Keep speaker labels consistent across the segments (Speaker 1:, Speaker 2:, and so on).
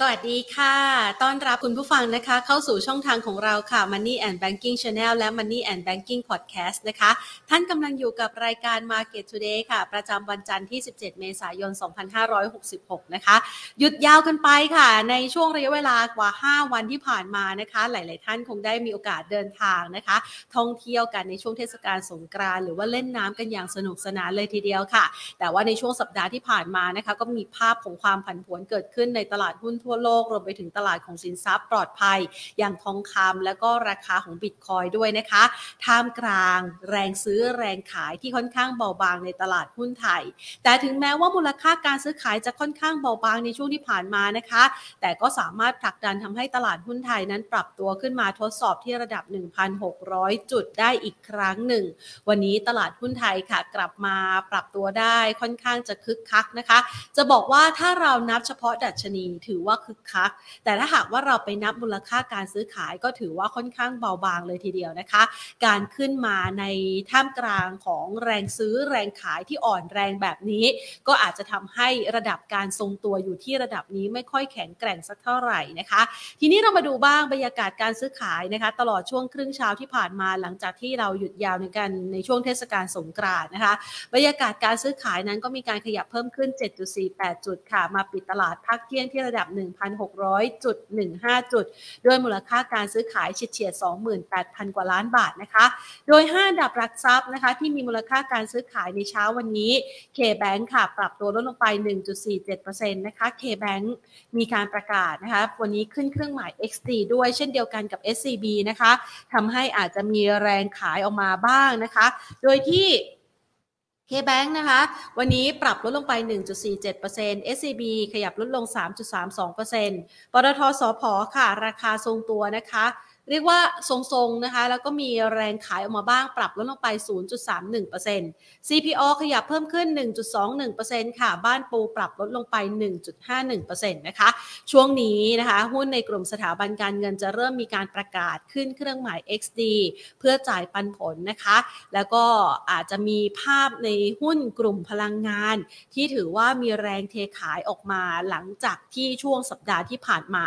Speaker 1: สวัสดีค่ะ ต้อนรับคุณผู้ฟังนะคะ เข้าสู่ช่องทางของเราค่ะ Money and Banking Channel และ Money and Banking Podcast นะคะ ท่านกำลังอยู่กับรายการ Market Today ค่ะ ประจำวันจันทร์ที่ 17 เมษายน 2566 นะคะ หยุดยาวกันไปค่ะ ในช่วงระยะเวลากว่า 5 วันที่ผ่านมานะคะ หลาย ๆ ท่านคงได้มีโอกาสเดินทางนะคะ ท่องเที่ยวกันในช่วงเทศกาลสงกรานต์หรือว่าเล่นน้ำกันอย่างสนุกสนานเลยทีเดียวค่ะ แต่ว่าในช่วงสัปดาห์ที่ผ่านมานะคะ ก็มีภาพของความผันผวนเกิดขึ้นในตลาดหุ้นทั่วโลกรวมไปถึงตลาดของสินทรัพย์ปลอดภัย อย่างทองคำและก็ราคาของบิตคอยด้วยนะคะท่ามกลางแรงซื้อแรงขายที่ค่อนข้างเบาบางในตลาดหุ้นไทย แต่ถึงแม้ว่ามูลค่าการซื้อขายจะค่อนข้างเบาบางในช่วงที่ผ่านมานะคะ แต่ก็สามารถผลักดันทำให้ตลาดหุ้นไทยนั้นปรับตัวขึ้นมาทดสอบที่ระดับ 1,600 จุดได้อีกครั้งหนึ่ง วันนี้ตลาดหุ้นไทยค่ะ กลับมาปรับตัวได้ค่อนข้างจะคึกคักนะคะ จะบอกว่าถ้าเรานับเฉพาะดัชนีถือว่าว่าคึกคัก แต่ถ้าหากว่าเราไปนับมูลค่าการซื้อขายก็ถือว่าค่อนข้างเบาบางเลยทีเดียวนะคะ การขึ้นมาในท่ามกลางของแรงซื้อแรงขายที่อ่อนแรงแบบนี้ ก็อาจจะทำให้ระดับการทรงตัวอยู่ที่ระดับนี้ไม่ค่อยแข็งแกร่งสักเท่าไหร่นะคะ ทีนี้เรามาดูบ้างบรรยากาศการซื้อขายนะคะ ตลอดช่วงครึ่งเช้าที่ผ่านมาหลังจากที่เราหยุดยาวในกันในช่วงเทศกาลสงกรานต์นะคะ บรรยากาศการซื้อขายนั้นก็มีการขยับเพิ่มขึ้น 7.48 จุดค่ะ มาปิดตลาดพักเที่ยงที่ระดับ1 1,600.15 จุด ด้วยมูลค่าการซื้อขายเฉียดๆ28,000 กว่าล้านบาทนะคะ โดย 5 ดับหลักทรัพย์นะคะที่มีมูลค่าการซื้อขายในเช้าวันนี้ K-Bank ค่ะ ปรับตัวลดลงไป 1.47%นะคะ K-Bank มีการประกาศนะคะวันนี้ขึ้นเครื่องหมาย XD ด้วยเช่นเดียวกันกับ SCB นะคะทำให้อาจจะมีแรงขายออกมาบ้างนะคะ โดยที่ เคแบงนะคะ วันนี้ปรับลดลงไป 1.47% SCB ขยับลดลง 3.32%ปตทสพค่ะ ราคาทรงตัวนะคะ เรียกว่าทรงๆนะคะ แล้วก็มีแรงขายออกมาบ้างปรับลดลงไป 0.31% CPO ขยับเพิ่มขึ้น 1.21%ค่ะ บ้านปูปรับลดลงไป 1.51%นะคะ ช่วงนี้นะคะ หุ้นในกลุ่มสถาบันการเงินจะเริ่มมีการประกาศขึ้นเครื่องหมาย XD เพื่อจ่ายปันผลนะคะ แล้วก็อาจจะมีภาพในหุ้นกลุ่มพลังงาน ที่ถือว่ามีแรงเทขายออกมาหลังจากที่ช่วงสัปดาห์ที่ผ่านมา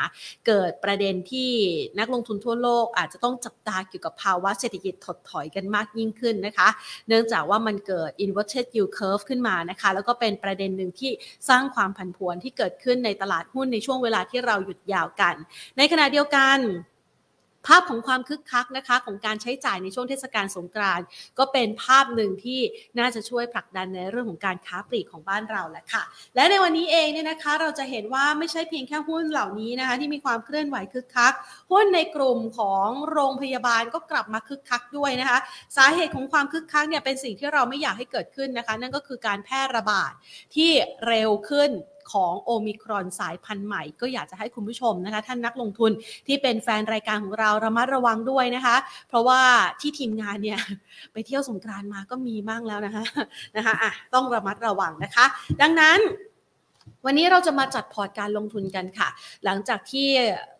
Speaker 1: เกิดประเด็นที่นักลงทุนทั่วโลก อาจจะต้องจับตาเกี่ยวกับภาวะเศรษฐกิจถดถอยกันมากยิ่งขึ้นนะคะ เนื่องจากว่ามันเกิด inverted yield curve ขึ้นมานะคะ แล้วก็เป็นประเด็นหนึ่งที่สร้างความผันผวนที่เกิดขึ้นในตลาดหุ้นในช่วงเวลาที่เราหยุดยาวกัน ในขณะเดียวกัน ภาพของความคึกคักนะคะของการใช้จ่ายในช่วงเทศกาลสงกรานต์ก็เป็นภาพหนึ่งที่น่าจะช่วยผลักดันในเรื่องของการค้าปลีกของบ้านเราแหละค่ะ และในวันนี้เองเนี่ยนะคะเราจะเห็นว่าไม่ใช่เพียงแค่หุ้นเหล่านี้นะคะที่มีความเคลื่อนไหวคึกคัก หุ้นในกลุ่มของโรงพยาบาลก็กลับมาคึกคักด้วยนะคะ สาเหตุของความคึกคักเนี่ยเป็นสิ่งที่เราไม่อยากให้เกิดขึ้นนะคะ นั่นก็คือการแพร่ระบาดที่เร็วขึ้น ของโอมิครอนสายพันธุ์ใหม่ ก็อยากจะให้คุณผู้ชมนะคะท่านนักลงทุนที่เป็นแฟนรายการของเราระมัดระวังด้วยนะคะ เพราะว่าที่ทีมงานเนี่ยไปเที่ยวสงกรานมาก็มีบ้างแล้วนะคะนะคะอะต้องระมัดระวังนะคะ ดังนั้นวันนี้เราจะมาจัดพอร์ตการลงทุนกันค่ะ หลังจากที่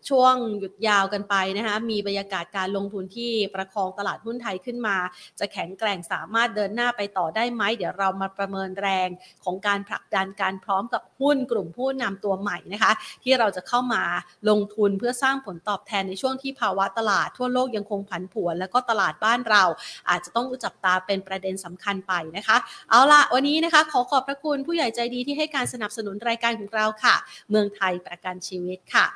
Speaker 1: ช่วงหยุดยาวกันไปนะคะมีบรรยากาศการลงทุนที่ประคองตลาดหุ้นไทยขึ้นมา จะแข็งแกร่งสามารถเดินหน้าไปต่อได้ไหม เดี๋ยวเรามาประเมินแรงของการผลักดันการพร้อมกับหุ้นกลุ่มผู้นำตัวใหม่นะคะ ที่เราจะเข้ามาลงทุนเพื่อสร้างผลตอบแทนในช่วงที่ภาวะตลาดทั่วโลกยังคงผันผวน แล้วก็ตลาดบ้านเรา อาจจะต้องจับตาเป็นประเด็นสำคัญไปนะคะ เอาละวันนี้นะคะ ขอขอบพระคุณผู้ใหญ่ใจดีที่ให้การสนับสนุนรายการของเราค่ะ เมืองไทยประกันชีวิตค่ะ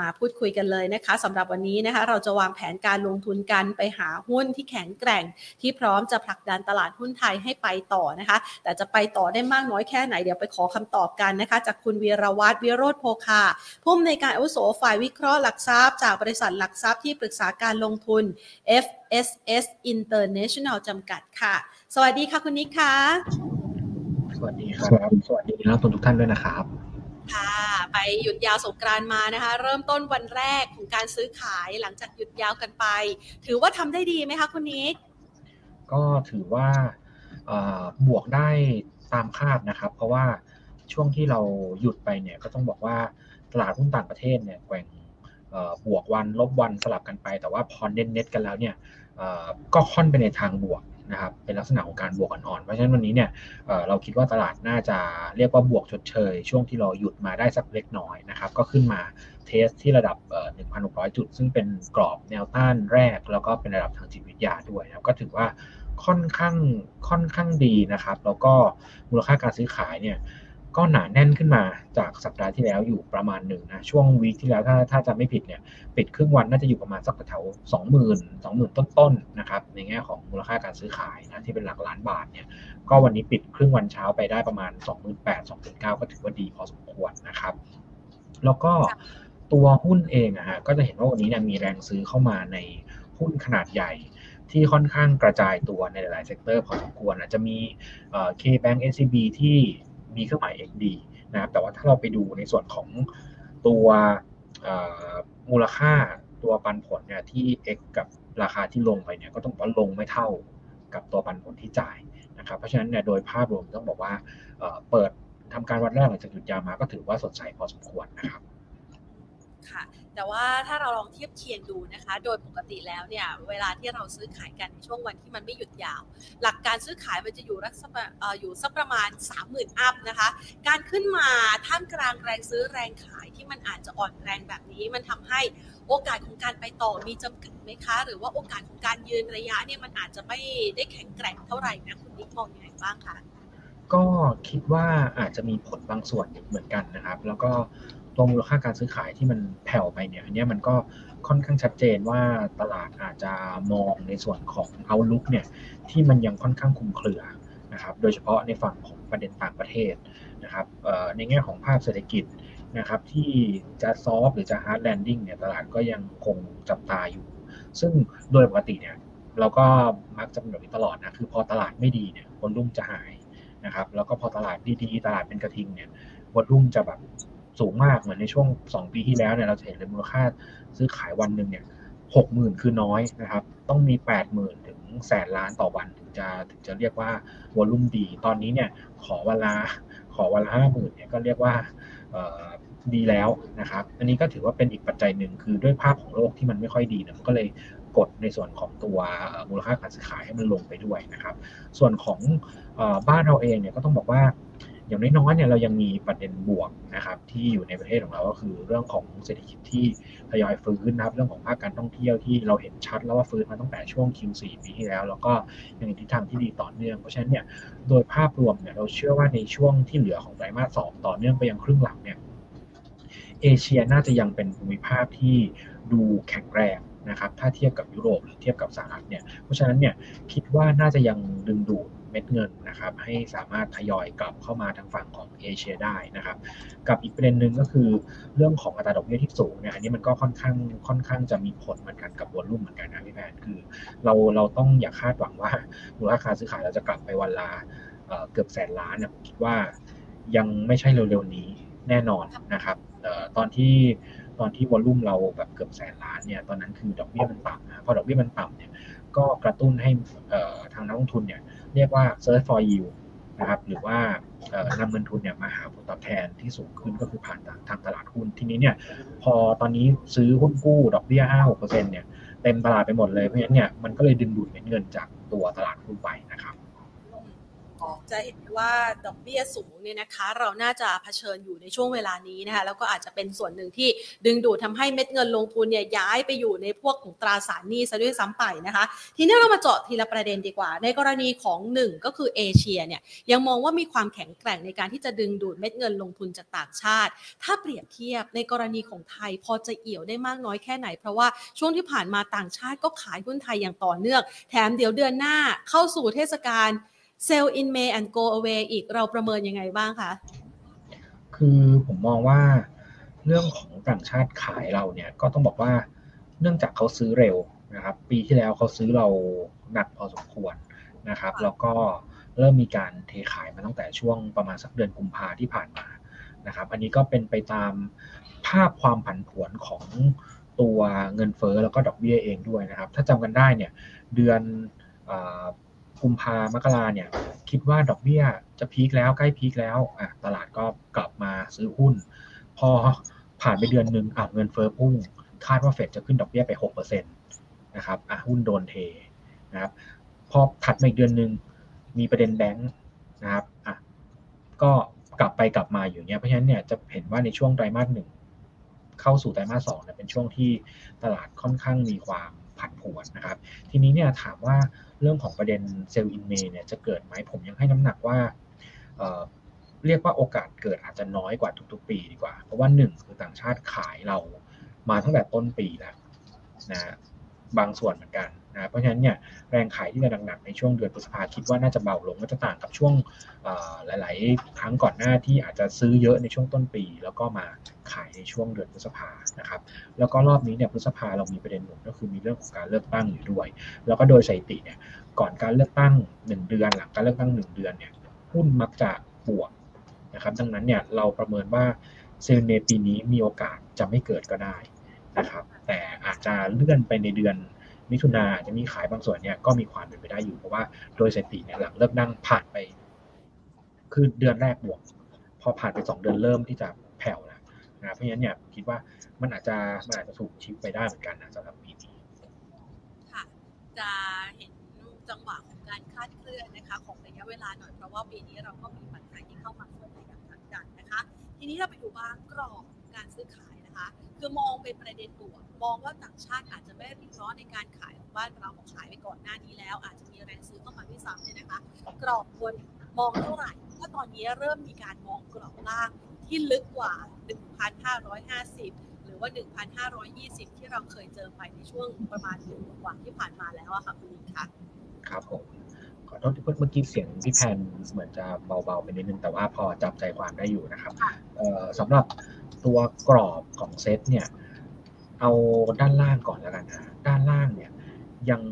Speaker 1: มาพูดคุยกันเลยนะคะสำหรับวันนี้นะคะเราจะวางแผนการลงทุนกันไปหาหุ้นที่แข็งแกร่ง ที่พร้อมจะผลักดันตลาดหุ้นไทยให้ไปต่อนะคะ แต่จะไปต่อได้มากน้อยแค่ไหนเดี๋ยวไปขอคำตอบกันนะคะ จากคุณวีรวัตรวิโรธโพคาผู้อำนวยการอุโสฝ่ายวิเคราะห์หลักทรัพย์ จากบริษัทหลักทรัพย์ที่ปรึกษาการลงทุน FSS International จำกัดค่ะ สวัสดีค่ะคุณนิกค่ะ
Speaker 2: สวัสดีครับ สวัสดีนักลงทุนทุกท่านด้วยนะครับ
Speaker 1: ค่ะ ไปหยุดยาวสงกรานมานะคะ เริ่มต้นวันแรกของการซื้อขายหลังจากหยุดยาวกันไป ถือว่าทำได้ดีไหมคะคุณนิก
Speaker 2: ก็ถือว่าบวกได้ตามคาดนะครับ เพราะว่าช่วงที่เราหยุดไปเนี่ยก็ต้องบอกว่าตลาดหุ้นต่างประเทศเนี่ยแกว่งบวกวันลบวันสลับกันไป แต่ว่าพอเน้นเน็ตกันแล้วเนี่ยก็ค่อนไปในทางบวก นะครับเป็นลักษณะของการบวกอ่อนๆเพราะฉะนั้นวันนี้เนี่ยเราคิดว่าตลาดน่าจะเรียกว่าบวกชดเชย ช่วงที่เราหยุดมาได้สักเล็กน้อยนะครับก็ขึ้นมาเทสที่ระดับ 1,600 จุด ซึ่งเป็นกรอบแนวต้านแรก แล้วก็เป็นระดับทางจิตวิทยาด้วยนะก็ถือว่าค่อนข้างค่อนข้างดีนะครับ แล้วก็มูลค่าการซื้อขายเนี่ย ก็หนาแน่นขึ้นมาจากสัปดาห์ที่แล้วอยู่ประมาณหนึ่งนะ ช่วงวีคที่แล้วถ้าถ้าจะไม่ผิดเนี่ย ปิดครึ่งวันน่าจะอยู่ประมาณสักแถวสองหมื่นสองหมื่นต้นๆนะครับ ในแง่ของมูลค่าการซื้อขายนะที่เป็นหลักล้านบาทเนี่ย ก็วันนี้ปิดครึ่งวันเช้าไปได้ประมาณ 2 8 0 0 0 2 9 0 0ก็ถือว่าดีพอสมควรนะครับ แล้วก็ตัวหุ้นเองอะฮะก็จะเห็นว่าวันนี้เนี่ยมีแรงซื้อเข้ามาในหุ้นขนาดใหญ่ที่ค่อนข้างกระจายตัวในหลายๆ sector พอสมควรอาจจะมี K-Bank SCB ที่ มีเครื่องหมาย XD นะครับแต่ว่าถ้าเราไปดูในส่วนของตัวมูลค่าตัวปันผลเนี่ยที่ X กับราคาที่ลงไปเนี่ยก็ต้องบอกว่าลงไม่เท่ากับตัวปันผลที่จ่ายนะครับเพราะฉะนั้นเนี่ยโดยภาพรวมต้องบอกว่าเปิดทำการวันแรกหลังจากหยุดยาวมาก็ถือว่าสดใสพอสมควรนะครับ
Speaker 1: ค่ะ แต่ว่าถ้าเราลองเทียบเคียงดูนะคะ โดยปกติแล้วเนี่ยเวลาที่เราซื้อขายกันในช่วงวันที่มันไม่หยุดยาว หลักการซื้อขายมันจะอยู่รักษอยู่สักประมาณ 30,000 อัพนะคะ การขึ้นมาท่ามกลางแรงซื้อแรงขายที่มันอาจจะอ่อนแรงแบบนี้มันทำให้โอกาสของการไปต่อมีจำกัดไหมคะ หรือว่าโอกาสของการยืนระยะเนี่ยมันอาจจะไม่ได้แข็งแกร่งเท่าไหร่นะคุณนิกมองยังไงบ้างคะ
Speaker 2: ก็คิดว่าอาจจะมีผลบางส่วนเหมือนกันนะครับ แล้วก็ ตัวมูลค่าการซื้อขายที่มันแผ่วไปเนี่ย อันนี้มันก็ค่อนข้างชัดเจนว่าตลาดอาจจะมองในส่วนของ outlook เนี่ยที่มันยังค่อนข้างคลุมเครือนะครับ โดยเฉพาะในฝั่งของประเด็นต่างประเทศนะครับในแง่ของภาพเศรษฐกิจนะครับที่จะ soft หรือจะ hard landing เนี่ยตลาดก็ยังคงจับตาอยู่ ซึ่งโดยปกติเนี่ยเราก็มักจะเป็นแบบนี้ตลอดนะคือพอตลาดไม่ดีเนี่ยวอลุ่มจะหายนะครับแล้วก็พอตลาดดีๆ ตลาดเป็นกระทิงเนี่ยวอลุ่มจะแบบ สูงมากเหมือนในช่วง 2 ปีที่แล้วเนี่ยเราจะเห็นเลยมูลค่าซื้อขายวันหนึ่งเนี่ยหกหมื่นคือน้อยนะครับ ต้องมีแปดหมื่นถึงแสนล้านต่อวันถึงจะถึงจะเรียกว่าวอลุ่มดี ตอนนี้เนี่ยขอเวลาขอเวลาห้าหมื่นเนี่ยก็เรียกว่าดีแล้วนะครับ อันนี้ก็ถือว่าเป็นอีกปัจจัยหนึ่งคือด้วยภาพของโลกที่มันไม่ค่อยดีเนี่ยมันก็เลยกดในส่วนของตัวมูลค่าการซื้อขายให้มันลงไปด้วยนะครับ ส่วนของบ้านเราเองเนี่ยก็ต้องบอกว่า อย่างน้อยๆเนี่ยเรายังมีประเด็นบวกนะครับ ที่อยู่ในประเทศของเราก็คือเรื่องของเศรษฐกิจที่ทยอยฟื้นนะครับเรื่องของภาคการท่องเที่ยวที่เราเห็นชัดแล้วว่าฟื้นมาตั้งแต่ช่วง Q4 ปีที่แล้ว แล้วก็ยังมีทิศทางที่ดีต่อเนื่องเพราะฉะนั้นเนี่ยโดยภาพรวมเนี่ยเราเชื่อว่าในช่วงที่เหลือของไตรมาสสองต่อเนื่องไปยังครึ่งหลังเนี่ยเอเชียน่าจะยังเป็นภูมิภาคที่ดูแข็งแรงนะครับถ้าเทียบกับยุโรปหรือเทียบกับสหรัฐเนี่ยเพราะฉะนั้นเนี่ยคิดว่าน่าจะยังดึงดูด เม็ดเงินนะครับให้สามารถทยอยกลับเข้ามาทางฝั่งของเอเชียได้นะครับ กับอีกประเด็นหนึ่งก็คือเรื่องของอัตราดอกเบี้ยที่สูงเนี่ยอันนี้มันก็ค่อนข้างค่อนข้างจะมีผลเหมือนกันกับวอลุ่มเหมือนกันนะพี่แพนคือ เราเราต้องอย่าคาดหวังว่ามูลค่าซื้อขายเราจะกลับไปวันละเกือบแสนล้านนะคิดว่ายังไม่ใช่เร็วๆนี้แน่นอนนะครับตอนที่ตอนที่วอลุ่มเราแบบเกือบแสนล้านเนี่ยตอนนั้นคือดอกเบี้ยมันต่ำนะพอดอกเบี้ยมันต่ำเนี่ยก็กระตุ้นให้ทางนักลงทุนเนี่ย เรียกว่า search for yield นะครับหรือว่านำเงินทุนเนี่ยมาหาผลตอบแทนที่สูงขึ้นก็คือผ่านทางตลาดหุ้นทีนี้เนี่ยพอตอนนี้ซื้อหุ้นกู้ดอกเบี้ย5-6%เนี่ยเต็มตลาดไปหมดเลยเพราะฉะนั้นเนี่ยมันก็เลยดึงดูดเงินจากตัวตลาดหุ้นไปนะครับ
Speaker 1: จะเห็นว่าดอกเบี้ยสูงเนี่ยนะคะ เราน่าจะเผชิญอยู่ในช่วงเวลานี้นะคะแล้วก็อาจจะเป็นส่วนหนึ่งที่ดึงดูดทาให้เม็ดเงินลงทุนเนี่ยย้ายไปอยู่ในพวกของตราสารหนี้ซะด้วยซ้ำไปนะคะ ทีนี้เรามาเจาะทีละประเด็นดีกว่า ในกรณีของหนึ่งก็คือเอเชียเนี่ยยังมองว่ามีความแข็งแกร่งในการที่จะดึงดูดเม็ดเงินลงทุนจากต่างชาติ ถ้าเปรียบเทียบในกรณีของไทยพอจะเอี่ยวได้มากน้อยแค่ไหน เพราะว่าช่วงที่ผ่านมาต่างชาติก็ขายหุ้นไทยอย่างต่อเนื่อง แถมเดี๋ยวเดือนหน้าเข้าสู่เทศกาล sell in May and go away อีกเราประเมินยังไงบ้างคะ
Speaker 2: คือผมมองว่าเรื่องของต่างชาติขายเราเนี่ยก็ต้องบอกว่าเนื่องจากเขาซื้อเร็วนะครับ ปีที่แล้วเขาซื้อเราหนักพอสมควรนะครับ แล้วก็เริ่มมีการเทขายมาตั้งแต่ช่วงประมาณสักเดือนกุมภาที่ผ่านมานะครับ อันนี้ก็เป็นไปตามภาพความผันผวนของตัวเงินเฟ้อแล้วก็ดอกเบี้ยเองด้วยนะครับ ถ้าจำกันได้เนี่ยเดือน กุมภามกราเนี่ยคิดว่าดอกเบี้ยจะพีคแล้วใกล้พีคแล้วอะตลาดก็กลับมาซื้อหุ้น พอผ่านไปเดือนหนึ่งอะเงินเฟ้อพุ่ง คาดว่าเฟดจะขึ้นดอกเบี้ยไป6%นะครับอะหุ้นโดนเทนะครับพพอถัดมาอีกเดือนหนึ่งมีประเด็นแบงค์นะครับอะก็กลับไปกลับมาอยู่เนี้ยเพราะฉะนั้นเนี่ยจะเห็นว่าในช่วงไตรมาสหนึ่งเข้าสู่ไตรมาสสองเนี่ยเป็นช่วงที่ตลาดค่อนข้างมีความ ผันผวนนะครับ ทีนี้เนี่ยถามว่าเรื่องของประเด็นเซลล์อินเมเนี่ยจะเกิดไหมผมยังให้น้ำหนักว่าเเรียกว่าโอกาสเกิดอาจจะน้อยกว่าทุกๆ ปีดีกว่า เพราะว่าหนึ่งคือต่างชาติขายเรามาตั้งแต่ต้นปีแล้วนะบางส่วนเหมือนกัน นะเพราะฉะนั้นเนี่ยแรงขายที่จะหนักๆในช่วงเดือนพฤษภาคิดว่าน่าจะเบาลงก็จะต่างกับช่วงหลาย ๆ ครั้งก่อนหน้าที่อาจจะซื้อเยอะในช่วงต้นปี แล้วก็มาขายในช่วงเดือนพฤษภานะครับแล้วก็รอบนี้เนี่ยพฤษภาเรามีประเด็นหนุนก็คือมีเรื่องของการเลือกตั้งอยู่ด้วย แล้วก็โดยสถิติเนี่ยก่อนการเลือกตั้ง 1 เดือน หลังการเลือกตั้ง 1 เดือนเนี่ยหุ้นมักจะบวกนะครับดังนั้นเนี่ยเราประเมินว่าเซลเนปีนี้มีโอกาสจะไม่เกิดก็ได้นะครับแต่อาจจะเลื่อนไปในเดือน มิถุนาจะมีขายบางส่วนเนี่ยก็มีความเป็นไปได้อยู่เพราะว่าโดยสถิติเนี่ยหลังเลิกนั่งผ่านไป คือเดือนแรกบวก พอผ่านไปสองเดือนเริ่มที่จะแผ่วแล้วนะเพราะฉะนั้นเนี่ยคิดว่ามันอาจจะมันอาจจะถูกชิปไปได้เหมือนกันนะสำหรับปีนี้
Speaker 1: ค่ะจะเห็นจังหวะของการคาดเคลื่อนนะคะ ของระยะเวลาหน่อยเพราะว่าปีนี้เราก็มีปัจจัยที่เข้ามาช่วยในอย่างทางการนะคะ ทีนี้เราไปดูบ้างกรอบการซื้อขาย นะคะ คือมองเป็นประเด็นบวกมองว่าต่างชาติอาจจะไม่รีบร้อนในการขายของบ้านเราขายไปก่อนหน้านี้แล้ว อาจจะมีแรงซื้อเข้ามาที่ซ้ำเนี่ยนะคะ กรอบบนมองเท่าไหร่เพราะตอนนี้เริ่มมีการมองกรอบล่างที่ลึกกว่า 1,550 หรือว่า 1,520 ที่เราเคยเจอไปในช่วงประมาณหนึ่งกว่าที่ผ่านมาแล้วอะค่ะคุณลิงคะ
Speaker 2: ครับผมขอโทษที่เมื่อกี้เสียงพี่แพนเหมือนจะเบาๆไปนิดนึงแต่ว่าพอจับใจความได้อยู่นะครับสำหรับ ตัวกรอบของเซตเนี่ย เอาด้านล่างก่อนแล้วกันนะด้านล่างเนี่ยยัง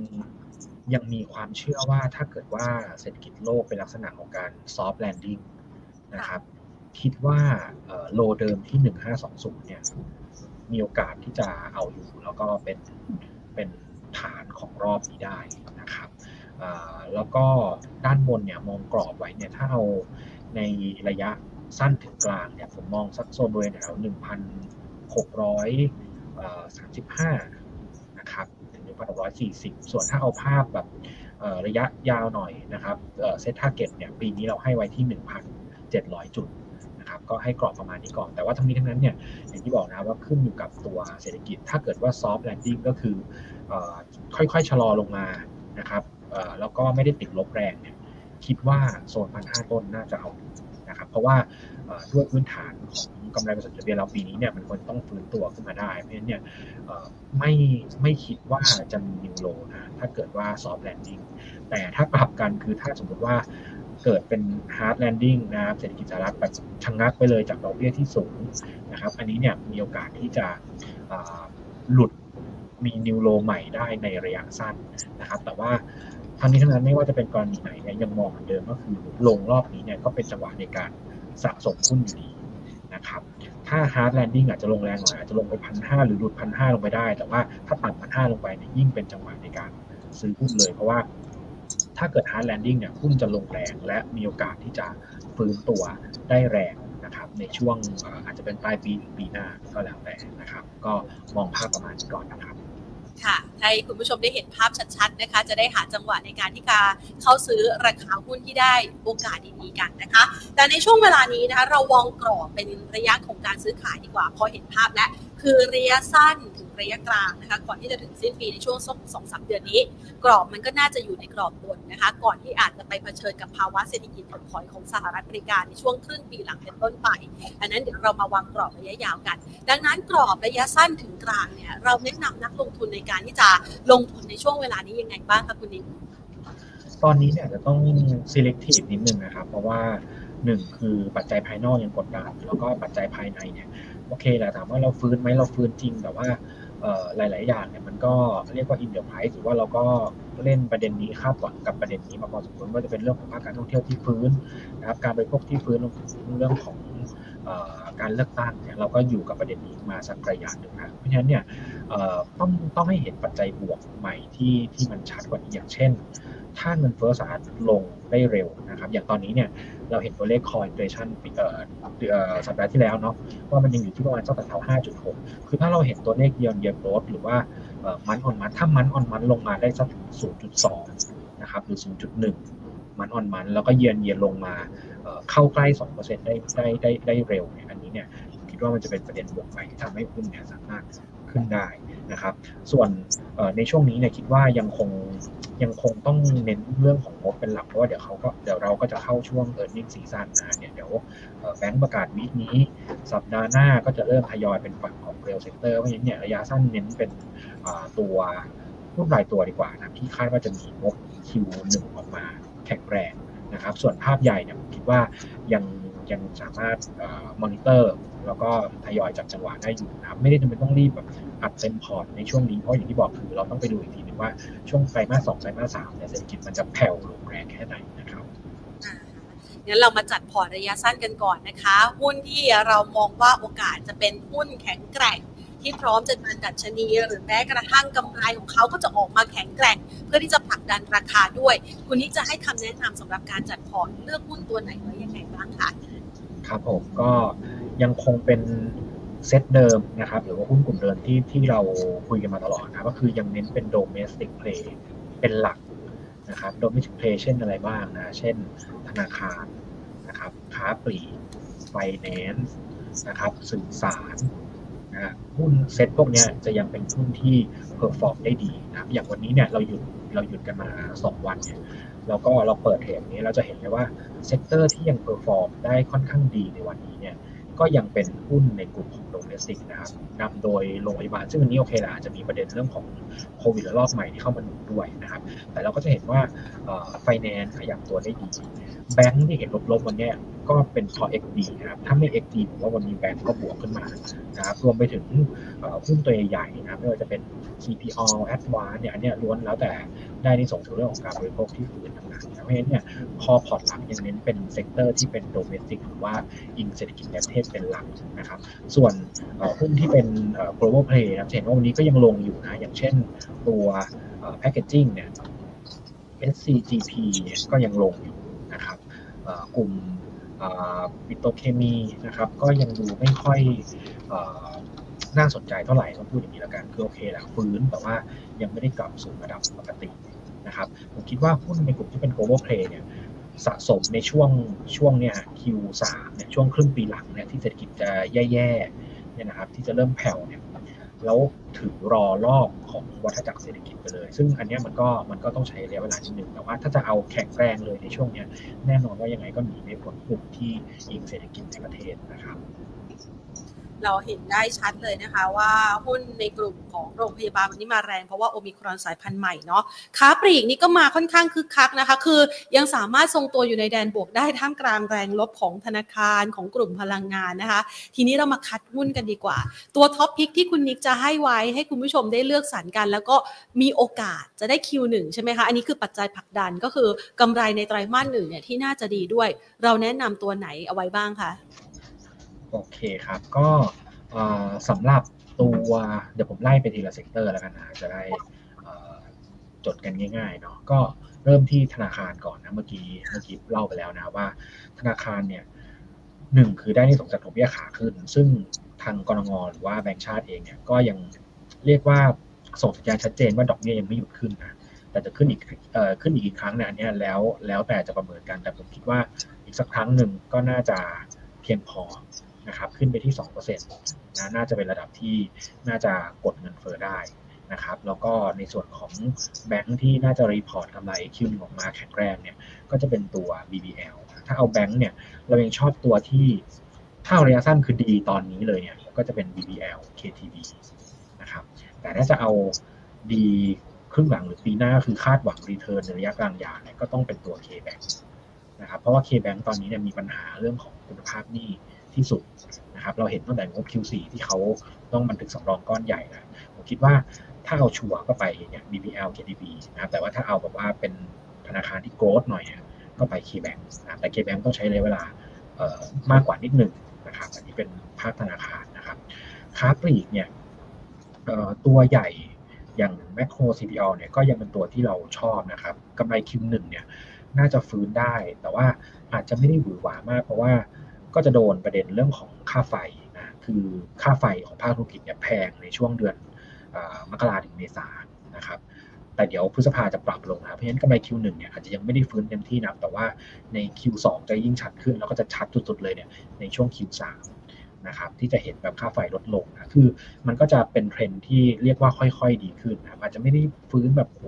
Speaker 2: ยังมีความเชื่อว่าถ้าเกิดว่าเศรษฐกิจโลกเป็นลักษณะของการ soft landing นะครับ คิดว่า low เดิมที่ 1520 เนี่ย มีโอกาสที่จะเอาอยู่แล้วก็เป็นเป็นฐานของรอบนี้ได้นะครับแล้วก็ด้านบนเนี่ยมองกรอบไว้เนี่ยถ้าเอาในระยะ สั้นถึงกลางเนี่ยผมมองสักโซนบริเวณแถว1,635 นะครับ ถึง 1,640 ส่วนถ้าเอาภาพแบบระยะยาวหน่อยนะครับ SET target เนี่ยปีนี้เราให้ไว้ที่ 1,700 จุดนะครับก็ให้กรอบประมาณนี้ก่อน แต่ว่าทั้งนี้ทั้งนั้นเนี่ยอย่างที่บอกนะว่าขึ้นอยู่กับตัวเศรษฐกิจ ถ้าเกิดว่า soft landing ก็คือค่อยๆ ชะลอลงมานะครับแล้วก็ไม่ได้ติดลบแรงเนี่ยคิดว่าโซนพันห้าต้นน่าจะเอา เพราะว่าด้วยพื้นฐานของกำไรบริษัทจดทะเบียนเราปีนี้เนี่ยมันควรต้องฟื้นตัวขึ้นมาได้ เพราะฉะนั้นเนี่ยไม่ไม่คิดว่าจะมี new low นะถ้าเกิดว่า soft landing แต่ถ้ากลับกันคือถ้าสมมติว่าเกิดเป็น hard landing นะครับเศรษฐกิจสหรัฐแบบชะงักไปเลยจากดอกเบี้ยที่สูงนะครับอันนี้เนี่ยมีโอกาสที่จะหลุดมี new low ใหม่ได้ในระยะสั้นนะครับแต่ว่า ทั้งนี้ทั้งนั้นไม่ว่าจะเป็นกรณีไหนเนี่ยยังมองเหมือนเดิมก็คือลงรอบนี้เนี่ยก็เป็นจังหวะในการสะสมหุ้นอยู่ดีนะครับถ้า hard landing อาจจะลงแรงหน่อยอาจจะลงไปพันห้าหรือหลุดพันห้าลงไปได้ แต่ว่าถ้าต่ำพันห้าลงไปเนี่ยยิ่งเป็นจังหวะในการซื้อหุ้นเลย เพราะว่าถ้าเกิด hard landing เนี่ยหุ้นจะลงแรงและมีโอกาสที่จะฟื้นตัวได้แรงนะครับในช่วงอาจจะเป็นปลายปีปีหน้าก็แล้วแต่นะครับ ก็มองภาพประมาณนี้ก่อนนะครับ
Speaker 1: ค่ะให้คุณผู้ชมได้เห็นภาพชัดๆนะคะ จะได้หาจังหวะในการที่จะเข้าซื้อราคาหุ้นที่ได้โอกาสดีๆกันนะคะ แต่ในช่วงเวลานี้นะคะเราวองกรอบเป็นระยะของการซื้อขายดีกว่าพอเห็นภาพและคือระยะสั้น ระยะกลางนะคะก่อนที่จะถึงสิ้นปีในช่วงสักสองสามเดือนนี้ กรอบมันก็น่าจะอยู่ในกรอบบนนะคะ ก่อนที่อาจจะไปเผชิญกับภาวะเศรษฐกิจถดถอยของสหรัฐอเมริกาในช่วงครึ่งปีหลังเป็นต้นไป อันนั้นเดี๋ยวเรามาวางกรอบระยะยาวกัน ดังนั้นกรอบระยะสั้นถึงกลางเนี่ยเราแนะนำนักลงทุนในการที่จะลงทุนในช่วงเวลานี้ยังไงบ้างคะคุณนิม
Speaker 2: ตอนนี้เนี่ยจะต้อง selective นิดนึงนะครับ เพราะว่าหนึ่งคือปัจจัยภายนอกยังกดดัน แล้วก็ปัจจัยภายในเนี่ยโอเคแหละถามว่าเราฟื้นไหมเราฟื้นจริง แต่ว่า หลาย ๆ อย่างเนี่ยมันก็เรียกว่าอินเดียไพรส์หรือว่าเราก็เล่นประเด็นนี้คาดหวังกับประเด็นนี้มาพอสมควรว่าจะเป็นเรื่องของภาคการท่องเที่ยวที่ฟื้นนะครับการบริโภคที่ฟื้นเรื่องของการเลือกตั้งเนี่ยเราก็อยู่กับประเด็นนี้มาสักระยะหนึ่งนะเพราะฉะนั้นเนี่ยต้องต้องให้เห็นปัจจัยบวกใหม่ที่ที่มันชัดกว่านี้อย่างเช่น ถ้าเงินเฟ้อสหรัฐลง ได้เร็วนะครับ อย่างตอนนี้เนี่ยเราเห็นตัวเลขคอยเ f l a t i o n สัปดาห์ที่แล้วเนาะว่ามันยังอยู่ที่ประมาณสักแถว5.6 คือถ้าเราเห็นตัวเลขเยียร์เยียร์โกรหรือว่ามันออนมันถ้ามันออนมันลงมาได้สัก 0.2 นะครับหรือ 0.1 มันออนมันแล้วก็เยือนเยียนลงมาเข้าใกล้ 2%ได้ได้ได้ได้เร็วเนี่ยอันนี้เนี่ยคิดว่ามันจะเป็นประเด็นบวกไปที่ทำให้หุ้นเนี่ยสามารถ ขึ้นได้นะครับ ส่วนในช่วงนี้เนี่ยคิดว่ายังคงยังคงต้องเน้นเรื่องของงบเป็นหลัก เพราะว่าเดี๋ยวเขาก็เดี๋ยวเราก็จะเข้าช่วงเอ r n i n g ซีซั่นนะเนี่ยเดี๋ยวแบงก์ประกาศ week นี้ สัปดาห์หน้าก็จะเริ่มทยอยเป็นฝั่งของ real sector เพราะฉะนั้นเนี่ยระยะสั้นเน้นเป็นตัวหุ้นรายตัวดีกว่านะที่คาดว่าจะมีงบ Q1 ออกมาแข็งแรงนะครับ ส่วนภาพใหญ่เนี่ยผมคิดว่ายังยังสามารถมอนิเตอร์ แล้วก็ทยอยจับจังหวะได้อยู่นะครับไม่ได้จำเป็นต้องรีบแบบอัดเต็มพอร์ตในช่วงนี้เพราะอย่างที่บอกคือเราต้องไปดูอีกทีนึงว่าช่วงไตรมาสสองไตรมาสสามเนี่ยเศรษฐกิจมันจะแผ่วลงแรงแค่ไหนนะครับ
Speaker 1: งั้นเรามาจัดพอร์ตระยะสั้นกันก่อนนะคะ หุ้นที่เรามองว่าโอกาสจะเป็นหุ้นแข็งแกร่งที่พร้อมจะดันดัชนี หรือแม้กระทั่งกำไรของเขาก็จะออกมาแข็งแกร่ง เพื่อที่จะผลักดันราคาด้วย คุณนี้จะให้คำแนะนำสำหรับการจัดพอร์ตเลือกหุ้นตัวไหนไว้ยังไงบ้างคะ
Speaker 2: ครับผมก็ ยังคงเป็นเซตเดิมนะครับหรือว่าหุ้นกลุ่มเดิมที่ที่เราคุยกันมาตลอดนะก็คือยังเน้นเป็น domestic play เป็นหลักนะครับ domestic play เช่นอะไรบ้างนะ เช่นธนาคารนะครับค้าปลีกไฟแนนซ์นะครับสื่อสารนะหุ้นเซ็ตพวกนี้จะยังเป็นหุ้นที่ perform ได้ดีนะอย่างวันนี้เนี่ยเราหยุดเราหยุดกันมา 2 วันเนี่ยแล้วก็เราเปิดเทรดนี้เราจะเห็นเลยว่า sector ที่ยัง perform ได้ค่อนข้างดีในวันนี้เนี่ย ก็ยังเป็นหุ้นในกลุ่มของ domestic นะครับนำโดยโรงพยาบาลซึ่งอันนี้โอเคแหละอาจจะมีประเด็นเรื่องของโควิดระลอกใหม่ที่เข้ามาหนุนด้วยนะครับ แต่เราก็จะเห็นว่าไฟแนนซ์ขยับตัวได้ดีแบงค์ที่เห็นลบๆวันนี้ ก็เป็นเพราะ XD นะครับถ้าไม่ XD ผมว่าวันนี้แบงค์ก็บวกขึ้นมานะครับรวมไปถึงหุ้นตัวใหญ่ๆนะไม่ว่าจะเป็น CPALL Advance เนี่ยอันนี้ล้วนแล้วแต่ได้อานิสงส์ถึงเรื่องของการบริโภคที่ฟื้นทำงานเพราะฉะนั้นเนี่ยพอพอร์ตหลักยังเน้นเป็น sector ที่เป็น domestic หรือว่าอิงเศรษฐกิจในประเทศเป็นหลักนะครับส่วนหุ้นที่เป็น global play นะเห็นว่าวันนี้ก็ยังลงอยู่นะอย่างเช่นตัว packaging เนี่ย SCGP ก็ยังลงอยู่นะครับกลุ่ม ปิโตเคมีนะครับ ก็ยังดูไม่ค่อยน่าสนใจเท่าไหร่ต้องพูดอย่างนี้แล้วกันคือโอเคแหละฟื้นแต่ว่ายังไม่ได้กลับสู่ระดับปกตินะครับ ผมคิดว่าหุ้นในกลุ่มที่เป็น global play เนี่ยสะสมในช่วงช่วงเนี่ย Q3 เนี่ยช่วงครึ่งปีหลังเนี่ยที่เศรษฐกิจจะแย่ๆเนี่ยนะครับที่จะเริ่มแผ่วเนี่ย แล้วถือรอรอบของวัฏจักรเศรษฐกิจไปเลย ซึ่งอันนี้มันก็มันก็ต้องใช้ระยะเวลานิดนึงแต่ว่าถ้าจะเอาแข็งแรงเลยในช่วงนี้แน่นอนว่ายังไงก็หนีไม่พ้นกลุ่มที่อิงเศรษฐกิจในประเทศนะครับ
Speaker 1: เราเห็นได้ชัดเลยนะคะว่าหุ้นในกลุ่มของโรงพยาบาลวันนี้มาแรงเพราะว่าโอมิครอนสายพันธุ์ใหม่เนาะค้าปลีกนี่ก็มาค่อนข้างคึกคักนะคะ คือยังสามารถทรงตัวอยู่ในแดนบวกได้ท่ามกลางแรงลบของธนาคารของกลุ่มพลังงานนะคะ ทีนี้เรามาคัดหุ้นกันดีกว่า ตัว top pick ที่คุณนิกจะให้ไว้ให้คุณผู้ชมได้เลือกสรรกัน แล้วก็มีโอกาสจะได้ Q1 ใช่ไหมคะอันนี้คือปัจจัยผลักดันก็คือกำไรในไตรมาสหนึ่งเนี่ยที่น่าจะดีด้วย เราแนะนำตัวไหนเอาไว้บ้างคะ
Speaker 2: โอเคครับ ก็สำหรับตัวเดี๋ยวผมไล่ไปทีละ sector แล้วกันนะจะได้จดกันง่ายๆเนาะก็เริ่มที่ธนาคารก่อนนะเมื่อกี้เมื่อกี้เล่าไปแล้วนะว่า ธนาคารเนี่ยหนึ่งคือได้อานิสงส์จากดอกเบี้ยขาขึ้น ซึ่งทางกนง.หรือว่าแบงก์ชาติเองเนี่ยก็ยังเรียกว่าส่งสัญญาณชัดเจนว่าดอกเบี้ยยังไม่หยุดขึ้นนะแต่จะขึ้นอีกเอ่อขึ้นอีกครั้งเนี่ยอันนี้แล้วแล้วแต่จะประเมินกันแต่ผมคิดว่าอีกสักครั้งหนึ่งก็น่าจะเพียงพอ นะครับขึ้นไปที่2%นะน่าจะเป็นระดับที่น่าจะกดเงินเฟ้อได้นะครับแล้วก็ในส่วนของแบงค์ที่น่าจะ report กำไร Q1 ออกมาแข็งแรงเนี่ยก็จะเป็นตัว BBL ถ้าเอาแบงค์เนี่ยเรายังชอบตัวที่ถ้าระยะสั้นคือดีตอนนี้เลยเนี่ยก็จะเป็น BBL KTB นะครับแต่ถ้าจะเอาดีครึ่งหลังหรือปีหน้าคือคาดหวังรีเทิร์นในระยะกลางยาวเนี่ยก็ต้องเป็นตัว KBank นะครับเพราะว่า KBank ตอนนี้เนี่ยมีปัญหาเรื่องของคุณภาพหนี้ ที่สุดนะครับเราเห็นตั้งแต่งบ Q4 ที่เขาต้องบันทึกสำรองก้อนใหญ่นะผมคิดว่าถ้าเอาชัวร์ก็ไปเนี่ย BBL KTB นะครับแต่ว่าถ้าเอาแบบว่าเป็นธนาคารที่โกรดหน่อยก็ไป KBank นะแต่ KBank ต้องใช้ระยะเวลามากกว่านิดหนึ่งนะครับอันนี้เป็นภาคธนาคารนะครับค้าปลีกเนี่ยตัวใหญ่อย่าง Macro CPO เนี่ยก็ยังเป็นตัวที่เราชอบนะครับกำไร Q1 เนี่ยน่าจะฟื้นได้ แต่ว่าอาจจะไม่ได้หวือหวามากเพราะว่า ก็จะโดนประเด็นเรื่องของค่าไฟนะคือค่าไฟของภาคธุรกิจเนี่ยแพงในช่วงเดือนมกราถึงเมษานะครับแแต่เดี๋ยวพฤษภาจะปรับลงนะเพราะฉะนั้นกำไร Q1 เนี่ยอาจจะยังไม่ได้ฟื้นเต็มที่นะแต่ว่าใน Q2 จะยิ่งชัดขึ้น แล้วก็จะชัดสุดๆเลยเนี่ยในช่วง Q3 นะครับที่จะเห็นแบบค่าไฟลดลงนะคือมันก็จะเป็นเทรนที่เรียกว่าค่อยๆ ดีขึ้นนะอาจจะไม่ได้ฟื้นแบบโห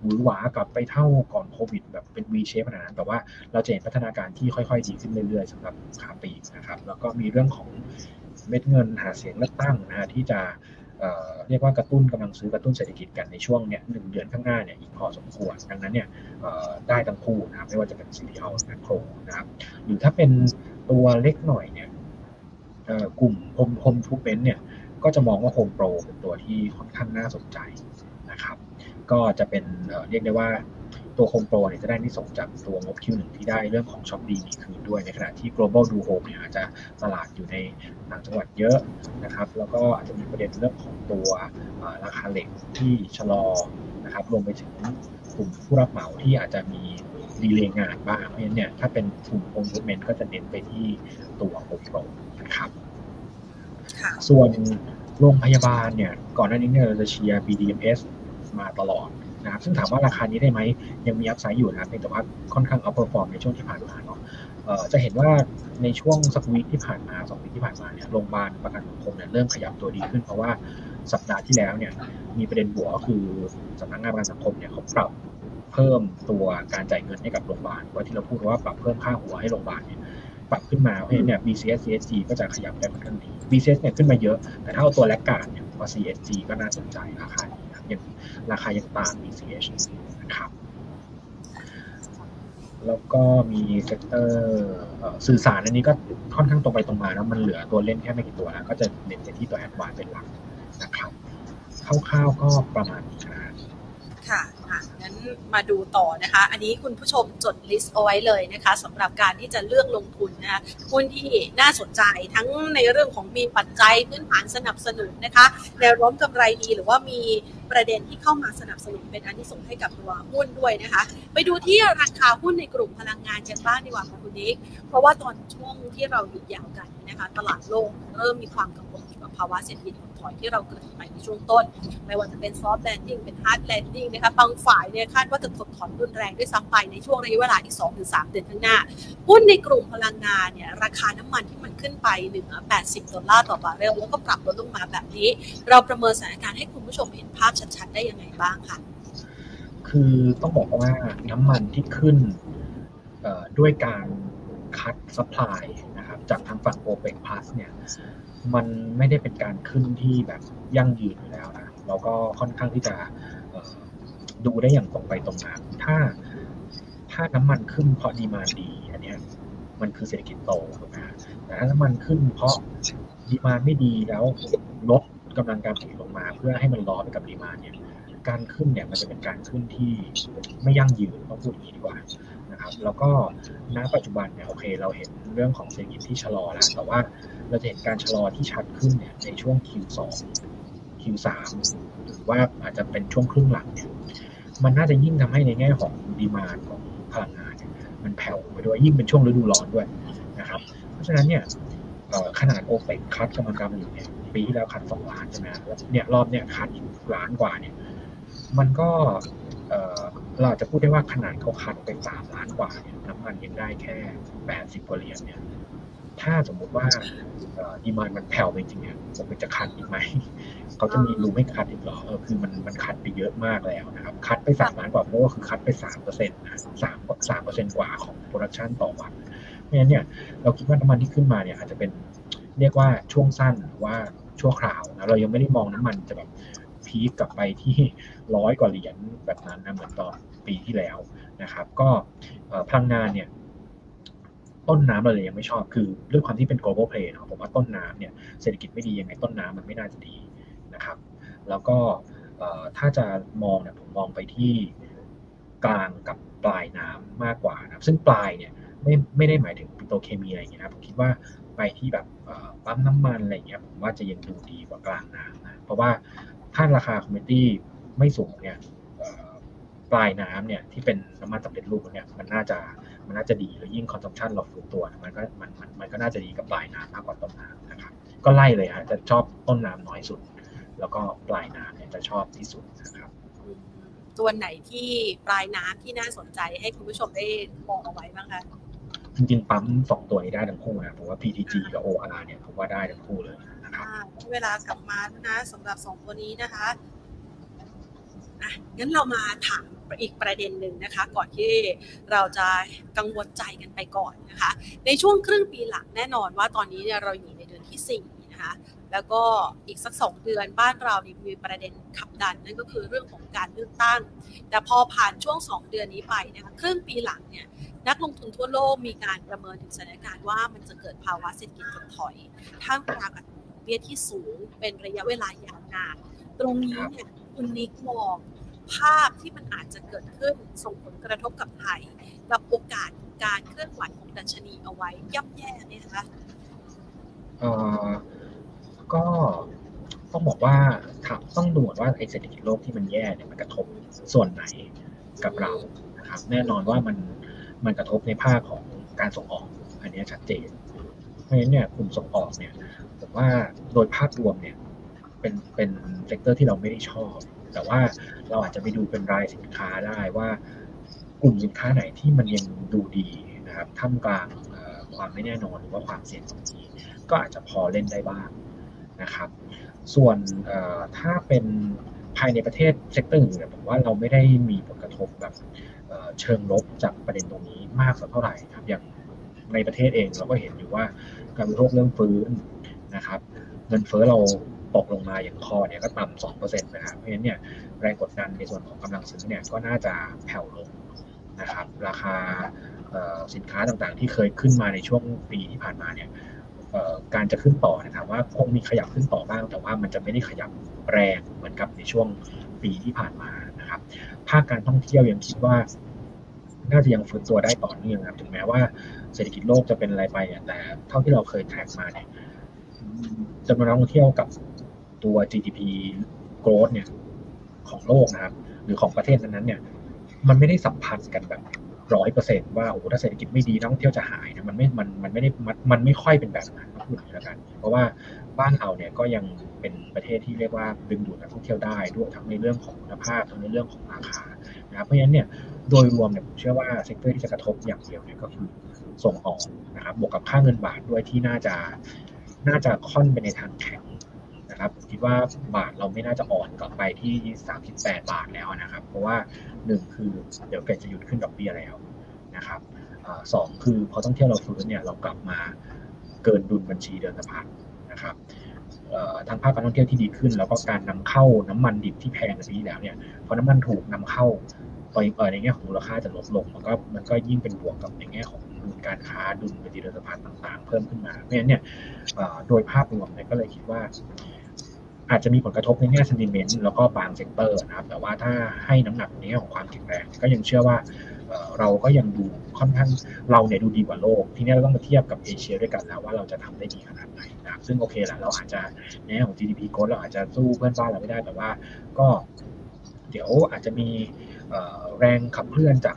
Speaker 2: หวือหวากลับไปเท่าก่อนโควิด แบบเป็น V shape ขนาดนั้นแต่ว่าเราจะเห็นพัฒนาการที่ค่อยๆดีขึ้นเรื่อยๆสำหรับค้าปลีกนะครับ แล้วก็มีเรื่องของเม็ดเงินหาเสียงเลือกตั้งนะฮะที่จะเรียกว่ากระตุ้นกำลังซื้อกระตุ้นเศรษฐกิจกันในช่วงเนี้ยหนึ่งเดือนข้างหน้าเนี่ยอีกพอสมควรดังนั้นเนี่ยได้ทั้งคู่นะครับไม่ว่าจะเป็น CPALL และแม็คโครนะครับหรือถ้าเป็นตัวเล็กหน่อยเนี่ยกลุ่ม home home improvement เนี่ยก็จะมองว่าโฮมโปรเป็นตัวที่ค่อนข้างน่าสนใจ ก็จะเป็นเรียกได้ว่าตัวโฮมโปรเนี่ยจะได้อานิสงส์จากตัวงบ Q1 ที่ได้เรื่องของช็อปดีมีคืนด้วย ในขณะที่ Global DoHome เนี่ยอาจจะตลาดอยู่ในต่างจังหวัดเยอะนะครับ แล้วก็อาจจะมีประเด็นเรื่องของตัวราคาเหล็กที่ชะลอนะครับรวมไปถึงกลุ่มผู้รับเหมาที่อาจจะมี delay งานบ้างเพราะฉะนั้นเนี่ยถ้าเป็นกลุ่ม home improvement ก็จะเน้นไปที่ตัวโฮมโปรนะครับส่วนโรงพยาบาลเนี่ยก่อนหน้านี้เนี่ยเราจะเชียร์ BDMS มาตลอดนะครับซึ่งถามว่าราคานี้ได้ไหมยังมี upside อยู่นะแต่ว่าค่อนข้าง outperform ในช่วงที่ผ่านมาเนาะจะเห็นว่าในช่วงสัก week ที่ผ่านมาสอง week ที่ผ่านมาเนี่ยโรงพยาบาลประกันสังคมเนี่ยเริ่มขยับตัวดีขึ้น เพราะว่าสัปดาห์ที่แล้วเนี่ยมีประเด็นบวกก็คือสำนักงานประกันสังคมเนี่ยเขาปรับเพิ่มตัวการจ่ายเงินให้กับโรงพยาบาลว่าที่เราพูดว่าปรับเพิ่มค่าหัวให้โรงพยาบาลเนี่ยปรับขึ้นมาเพราะฉะนั้นเนี่ย BCH CHG ก็จะขยับได้ค่อนข้างดี BCH เนี่ยขึ้นมาเยอะ แต่ถ้าเอาตัว laggard เนี่ยว่า CHG ก็น่าสนใจราคานี้ยัง ราคายังตาม BCH นะครับแล้วก็มี sector สื่อสารอันนี้ก็ค่อนข้างตรงไปตรงมาแล้วมันเหลือตัวเล่นแค่ไม่กี่ตัวแล้ว ก็จะเน้นไปที่ตัว Advance เป็นหลักนะครับคร่าวๆก็ประมาณนี้นะ
Speaker 1: ครับ มาดูต่อนะคะ อันนี้คุณผู้ชมจด list เอาไว้เลยนะคะสำหรับการที่จะเลือกลงทุนนะคะหุ้นที่น่าสนใจทั้งในเรื่องของมีปัจจัยพื้นฐานสนับสนุนนะคะแนวโน้มกำไรดีหรือว่ามีประเด็นที่เข้ามาสนับสนุนเป็นอานิสงส์ให้กับตัวหุ้นด้วยนะคะ ไปดูที่ราคาหุ้นในกลุ่มพลังงานกันบ้างดีกว่าค่ะคุณนิกเพราะว่าตอนช่วงที่เราหยุดยาวกันนะคะ ตลาดโลกเริ่มมีความกังวล ภาวะเศรษฐกิจถดถอยที่เราเกริ่นไปในช่วงต้น ไม่ว่าจะเป็น soft landing เป็น hard landing นะคะบางฝ่ายเนี่ยคาดว่าจะถดถอยรุนแรงด้วยซ้ำไปในช่วงระยะเวลาอีก 2-3 เดือนข้างหน้าหุ้นในกลุ่มพลังงานเนี่ยราคาน้ำมันที่มันขึ้นไปเหนือ80 ดอลลาร์ต่อบาร์เรลแล้วก็ปรับลดลงมาแบบนี้ เราประเมินสถานการณ์ให้คุณผู้ชมเห็นภาพชัดๆ ได้ยังไงบ้างคะ
Speaker 2: คือต้องบอกว่าน้ำมันที่ขึ้นด้วยการ cut supply นะครับจากทางฝั่ง OPEC Plus เนี่ย มันไม่ได้เป็นการขึ้นที่แบบยั่งยืนอยู่แล้วนะเราก็ค่อนข้างที่จะดูได้อย่างตรงไปตรงมาถ้าถ้าน้ำมันขึ้นเพราะดีมาดีอันนี้มันคือเศรษฐกิจโตถูกไหมแต่ถ้าน้ำมันขึ้นเพราะดีมาไม่ดีแล้วลดกำลังการผลิตลงมา เพื่อให้มันล้อไปกับดีมาเนี่ย การขึ้นเนี่ยมันจะเป็นการขึ้นที่ไม่ยั่งยืนต้องพูดอย่างนี้ดีกว่านะครับแล้วก็ณปัจจุบันเนี่ยโอเค เราเห็นเรื่องของเศรษฐกิจที่ชะลอแล้วแต่ว่าเราจะเห็นการชะลอที่ชัดขึ้นเนี่ยในช่วง Q2 Q3 หรือว่าอาจจะเป็นช่วงครึ่งหลังเนี่ยมันน่าจะยิ่งทำให้ในแง่ของดีมาของพลังงานเนี่ยมันแผ่วไปด้วยยิ่งเป็นช่วงฤดูร้อนด้วยนะครับเพราะฉะนั้นเนี่ยขนาดโอเปกคัดกำลังการอยู่เนี่ยปีที่แล้วคัดสองล้านใช่ไหมแล้วเนี่ยรอบเนี่ยคัดล้านกว่าเนี่ย มันก็เราจะพูดได้ว่าขนาดเขาคัดไปสามล้านกว่าเนี่ยน้ำมันยังได้แค่แปดสิบกว่าเหรียญเนี่ย ถ้าสมมุติว่า demand มันแผ่วไปจริงเนี่ยมันจะ cut อีกไหมเขาจะมี room ให้ cut อีกหรอเออคือมันมัน cut ไปเยอะมากแล้วนะครับ cut ไปสามล้านกว่าเพราะว่าคือ cut ไปสามเปอร์เซ็นต์นะสามสามเปอร์เซ็นต์กว่าของ production ต่อวันเพราะฉะนั้นเนี่ยเราคิดว่าน้ำมันที่ขึ้นมาเนี่ยอาจจะเป็นเรียกว่าช่วงสั้นหรือว่าชั่วคราวนะเรายังไม่ได้มองน้ำมันจะแบบ peak กลับไปที่ร้อยกว่าเหรียญแบบนั้นนะเหมือนตอนปีที่แล้วนะครับ ก็พลังงานเนี่ยต้นน้ำเราเลยยังไม่ชอบคือด้วยความที่เป็น global play เนาะผมว่าต้นน้ำเนี่ยเศรษฐกิจไม่ดียังไงต้นน้ำมันไม่น่าจะดีนะครับ แล้วก็ถ้าจะมองเนี่ยผมมองไปที่กลางกับปลายน้ำมากกว่านะซึ่งปลายเนี่ยไม่ไม่ได้หมายถึงปิโตเคมีอะไรอย่างเงี้ยนะผมคิดว่าไปที่แบบปั๊มน้ำมันอะไรเงี้ยผมว่าจะยังดูดีกว่ากลางน้ำนะเพราะว่า ถ้าราคา commodity ไม่สูงเนี่ยปลายน้ำเนี่ยที่เป็นน้ำมันสำเร็จรูปเนี่ยมันน่าจะมันน่าจะดีแล้วยิ่ง consumption เราฟื้นตัวมันก็มันมันมันก็น่าจะดีกับปลายน้ำมากกว่าต้นน้ำนะครับก็ไล่เลยฮะจะชอบต้นน้ำน้อยสุด แล้วก็ปลายน้ำเนี่ยจะชอบที่สุดนะครับ
Speaker 1: ตัวไหนที่ปลายน้ำที่น่าสนใจให้คุณผู้ชมได้มองเอาไว้บ้างคะ
Speaker 2: จริงๆปั๊มสองตัวนี้ได้ทั้งคู่นะผมว่า PTG กับ OR เนี่ยผมว่าได้ทั้งคู่เลย นะครับ
Speaker 1: อ่าเวลากลับมาแล้วนะสำหรับสองตัวนี้นะคะอะงั้นเรามาถามอีกประเด็นหนึ่งนะคะ ก่อนที่เราจะกังวลใจกันไปก่อนนะคะ ในช่วงครึ่งปีหลังแน่นอนว่าตอนนี้เนี่ยเราอยู่ในเดือนที่สี่นะคะแล้วก็อีกสักสองเดือนบ้านเรานี่มีประเด็นขับดันนั่นก็คือเรื่องของการเลือกตั้ง แต่พอผ่านช่วงสองเดือนนี้ไปนะคะครึ่งปีหลังเนี่ยนักลงทุนทั่วโลกมีการประเมินถึงสถานการณ์ว่ามันจะเกิดภาวะเศรษฐกิจถดถอยท่ามกลางอัตราดอก เบี้ยที่สูงเป็นระยะเวลายาวนาน ตรงนี้เนี่ยคุณนิกมองภาพที่มันอาจจะเกิดขึ้นส่งผลกระทบกับไทย กับโอกาสการเคลื่อนไหวของดัชนีเอาไว้ย่ำแย่ไหมคะ
Speaker 2: เออก็ต้องบอกว่าถามต้องดูว่าไอ้เศรษฐกิจโลกที่มันแย่เนี่ยมันกระทบส่วนไหนกับเรานะครับแน่นอนว่ามันมันกระทบในภาคของการส่งออก อันนี้ชัดเจน เพราะฉะนั้นเนี่ยกลุ่มส่งออกเนี่ย ว่าโดยภาพรวมเนี่ยเป็นเป็น sector ที่เราไม่ได้ชอบ แต่ว่าเราอาจจะไปดูเป็นรายสินค้าได้ว่ากลุ่มสินค้าไหนที่มันยังดูดีนะครับท่ามกลางความไม่แน่นอนหรือว่าความเสี่ยงตรงนี้ก็อาจจะพอเล่นได้บ้างนะครับ ส่วนถ้าเป็นภายในประเทศ sector อื่นเนี่ยผมว่าเราไม่ได้มีผลกระทบแบบเอ่อเชิงลบจากประเด็นตรงนี้มากสักเท่าไหร่ครับอย่างในประเทศเองเราก็เห็นอยู่ว่าการบริโภคเริ่มฟื้น นะครับ เงินเฟ้อเราตกลงมาอย่างคอเนี่ยก็ต่ำสองเปอร์เซ็นต์นะครับเพราะฉะนั้นเนี่ยแรงกดดันในส่วนของกำลังซื้อเนี่ยก็น่าจะแผ่วลงนะครับ ราคาสินค้าต่างๆ ที่เคยขึ้นมาในช่วงปีที่ผ่านมาเนี่ยการจะขึ้นต่อนะครับว่าคงมีขยับขึ้นต่อบ้าง แต่ว่ามันจะไม่ได้ขยับแรงเหมือนกับในช่วงปีที่ผ่านมานะครับภาคการท่องเที่ยวยังคิดว่า น่าจะยังฟื้นตัวได้ต่อเนื่องครับถึงแม้ว่าเศรษฐกิจโลกจะเป็นอะไรไปแต่เท่าที่เราเคยแทร็กมาเนี่ย จำนวนนักท่องเที่ยวกับตัว GDP growth เนี่ยของโลกนะครับ หรือของประเทศนั้นๆเนี่ย มันไม่ได้สัมพันธ์กันแบบร้อยเปอร์เซ็นต์ว่าโอ้ถ้าเศรษฐกิจไม่ดีนักท่องเที่ยวจะหายนะมันไม่มันมันไม่ได้มันมันไม่ค่อยเป็นแบบนั้นพูดอย่างนี้แล้วกัน เพราะว่าบ้านเราเนี่ยก็ยังเป็นประเทศที่เรียกว่าดึงดูดนักท่องเที่ยวได้ด้วยทั้งในเรื่องของคุณภาพทั้งในเรื่องของราคานะครับเพราะฉะนั้นเนี่ยโดยรวมเนี่ยผมเชื่อว่า sector ที่จะกระทบอย่างเดียวเนี่ยก็คือส่งออกนะครับบวกกับค่าเงินบาทด้วยที่น่าจะ น่าจะค่อนไปในทางแข็งนะครับผมคิดว่าบาทเราไม่น่าจะอ่อนกลับไปที่ 38 บาทแล้วนะครับ เพราะว่าหนึ่งคือเดี๋ยว Fed จะหยุดขึ้นดอกเบี้ยแล้วนะครับสองคือพอท่องเที่ยวเราฟื้นเนี่ยเรากลับมาเกินดุลบัญชีเดินสะพัดนะครับทั้งภาคการท่องเที่ยวที่ดีขึ้น แล้วก็การนำเข้าน้ำมันดิบที่แพงในปีที่แล้วเนี่ยพอน้ำมันถูกนำเข้าไปในแง่ของมูลค่าจะลดลงมันก็มันก็ยิ่งเป็นบวกกับในแง่ของ ดุลการค้าดุลบัญชีเดินสะพัดต่างๆ เพิ่มขึ้นมา เพราะฉะนั้นเนี่ยโดยภาพรวมเนี่ยก็เลยคิดว่า อาจจะมีผลกระทบในแง่ sentiment แล้วก็บาง sector นะครับ แต่ว่าถ้าให้น้ำหนักในแง่ของความแข็งแรงก็ยังเชื่อว่าเราก็ยังดูค่อนข้างเราเนี่ยดูดีกว่าโลก ทีนี้เราต้องมาเทียบกับเอเชียด้วยกันแล้วว่าเราจะทำได้ดีขนาดไหนนะครับซึ่งโอเคแหละเราอาจจะในแง่ของ GDP growth เราอาจจะสู้เพื่อนบ้านเราไม่ได้แต่ว่าก็เดี๋ยวอาจจะมีแรงขับเคลื่อนจาก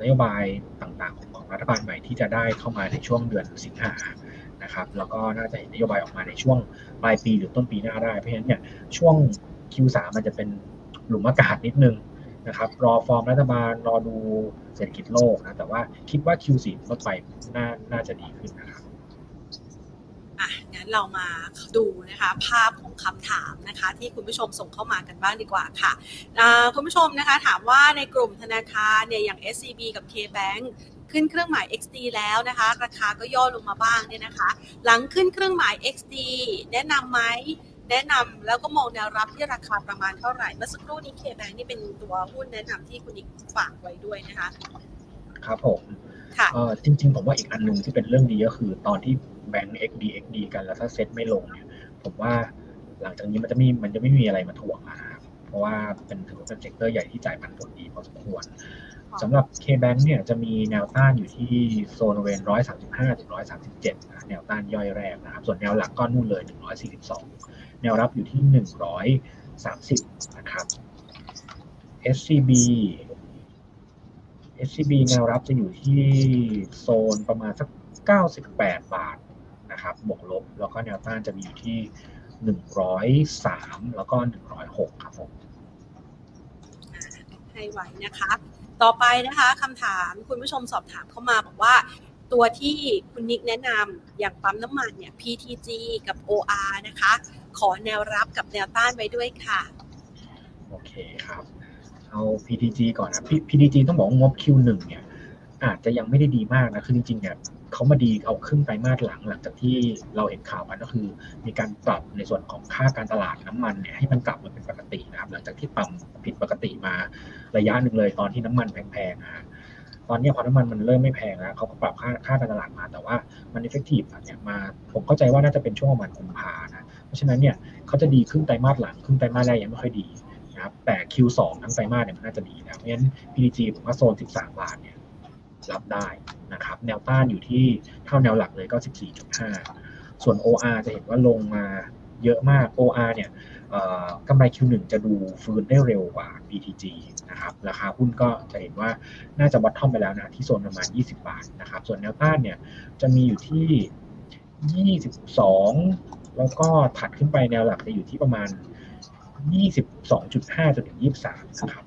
Speaker 2: นโยบายต่างๆของ รัฐบาลใหม่ที่จะได้เข้ามาในช่วงเดือนสิงหานะครับแล้วก็น่าจะเห็นนโยบายออกมาในช่วงปลายปีหรือต้นปีหน้าได้เพราะฉะนั้นเนี่ยช่วง Q3 มันจะเป็นหลุมอากาศนิดนึงนะครับรอฟอร์มรัฐบาลรอดูเศรษฐกิจโลกนะแต่ว่าคิดว่า Q4 ลดไปน่าน่าจะดีขึ้นนะครับ
Speaker 1: อะงั้นเรามาดูนะคะภาพของคำถามนะคะ ที่คุณผู้ชมส่งเข้ามากันบ้างดีกว่าค่ะคุณผู้ชมนะคะถามว่าในกลุ่มธนาคารเนี่ยอย่าง SCB กับ KBank ขึ้นเครื่องหมาย XD แล้วนะคะ ราคาก็ย่อลงมาบ้างเนี่ยนะคะ หลังขึ้นเครื่องหมาย XD แนะนำไหมแนะนำแล้วก็มองแนวรับที่ราคาประมาณเท่าไหร่ เมื่อสักครู่นี้ KBank นี่เป็นตัวหุ้นแนะนำที่คุณอีกฝากไว้ด้วยนะคะ
Speaker 2: ครับผม
Speaker 1: ค่ะ
Speaker 2: เอ่อจริง ๆ ผมว่าอีกอันหนึ่งที่เป็นเรื่องดีก็คือ ตอนที่แบงก์ XD XD กันแล้วถ้าเซ็ตไม่ลงเนี่ยผมว่าหลังจากนี้มันจะไม่มันจะไม่มีอะไรมาถ่วงนะครับเพราะว่าเป็นถือว่าเป็น sector ใหญ่ที่จ่ายปันผลดีพอสมควร สำหรับ KBank เนี่ยจะมีแนวต้านอยู่ที่โซนบริเวณ135ถึง137นะแนวต้านย่อยแรกนะครับ ส่วนแนวหลักก็นู่นเลย142แนวรับอยู่ที่130นะครับ SCB SCB แนวรับจะอยู่ที่โซนประมาณสัก98บาทนะครับบวกลบ แล้วก็แนวต้านจะมีอยู่ที่103แล้วก็106ครับผม
Speaker 1: ให้ไว้นะคะ ต่อไปนะคะคำถามคุณผู้ชมสอบถามเข้ามาบอกว่า ตัวที่คุณนิกแนะนำอย่างปั๊มน้ำมันเนี่ย PTG กับ OR นะคะ ขอแนวรับกับแนวต้านไว้ด้วยค่ะ
Speaker 2: โอเคครับ เอา PTG ก่อนนะ P- PTG ต้องบอกว่างบ Q1 เนี่ย อาจจะยังไม่ได้ดีมากนะ คือจริงๆเนี่ย เขามาดีเอาครึ่งไตรมาสหลังหลังจากที่เราเห็นข่าวกันก็คือ มีการปรับในส่วนของค่าการตลาดน้ำมันเนี่ยให้มันกลับมาเป็นปกตินะครับ หลังจากที่ต่ำผิดปกติมาระยะหนึ่งเลยตอนที่น้ำมันแพงๆนะฮะตอนนี้พอน้ำมันมันเริ่มไม่แพงแล้วเขาก็ปรับค่าค่าการตลาดมาแต่ว่ามัน effective เนี่ยมาผมเข้าใจว่าน่าจะเป็นช่วงประมาณกุมภานะเพราะฉะนั้นเนี่ยเขาจะดีครึ่งไตรมาสหลังครึ่งไตรมาสแรกยังไม่ค่อยดีนะครับแต่ Q2 ทั้งไตรมาสเนี่ยมันน่าจะดีแล้วเพราะฉะนั้น PDG ผมว่าโซน 13 บาทเนี่ย รับได้นะครับ แนวต้านอยู่ที่เท่าแนวหลักเลยก็ 14.5 ส่วน OR จะเห็นว่าลงมาเยอะมาก OR เนี่ยกำไร Q1 จะดูฟื้นได้เร็วกว่า BTG นะครับ ราคาหุ้นก็จะเห็นว่าน่าจะวัดท่อมไปแล้วนะที่โซนประมาณ 20 บาทนะครับ ส่วนแนวต้านเนี่ยจะมีอยู่ที่ 22 แล้วก็ถัดขึ้นไปแนวหลักจะอยู่ที่ประมาณ 22.5จนถึง23นะครับ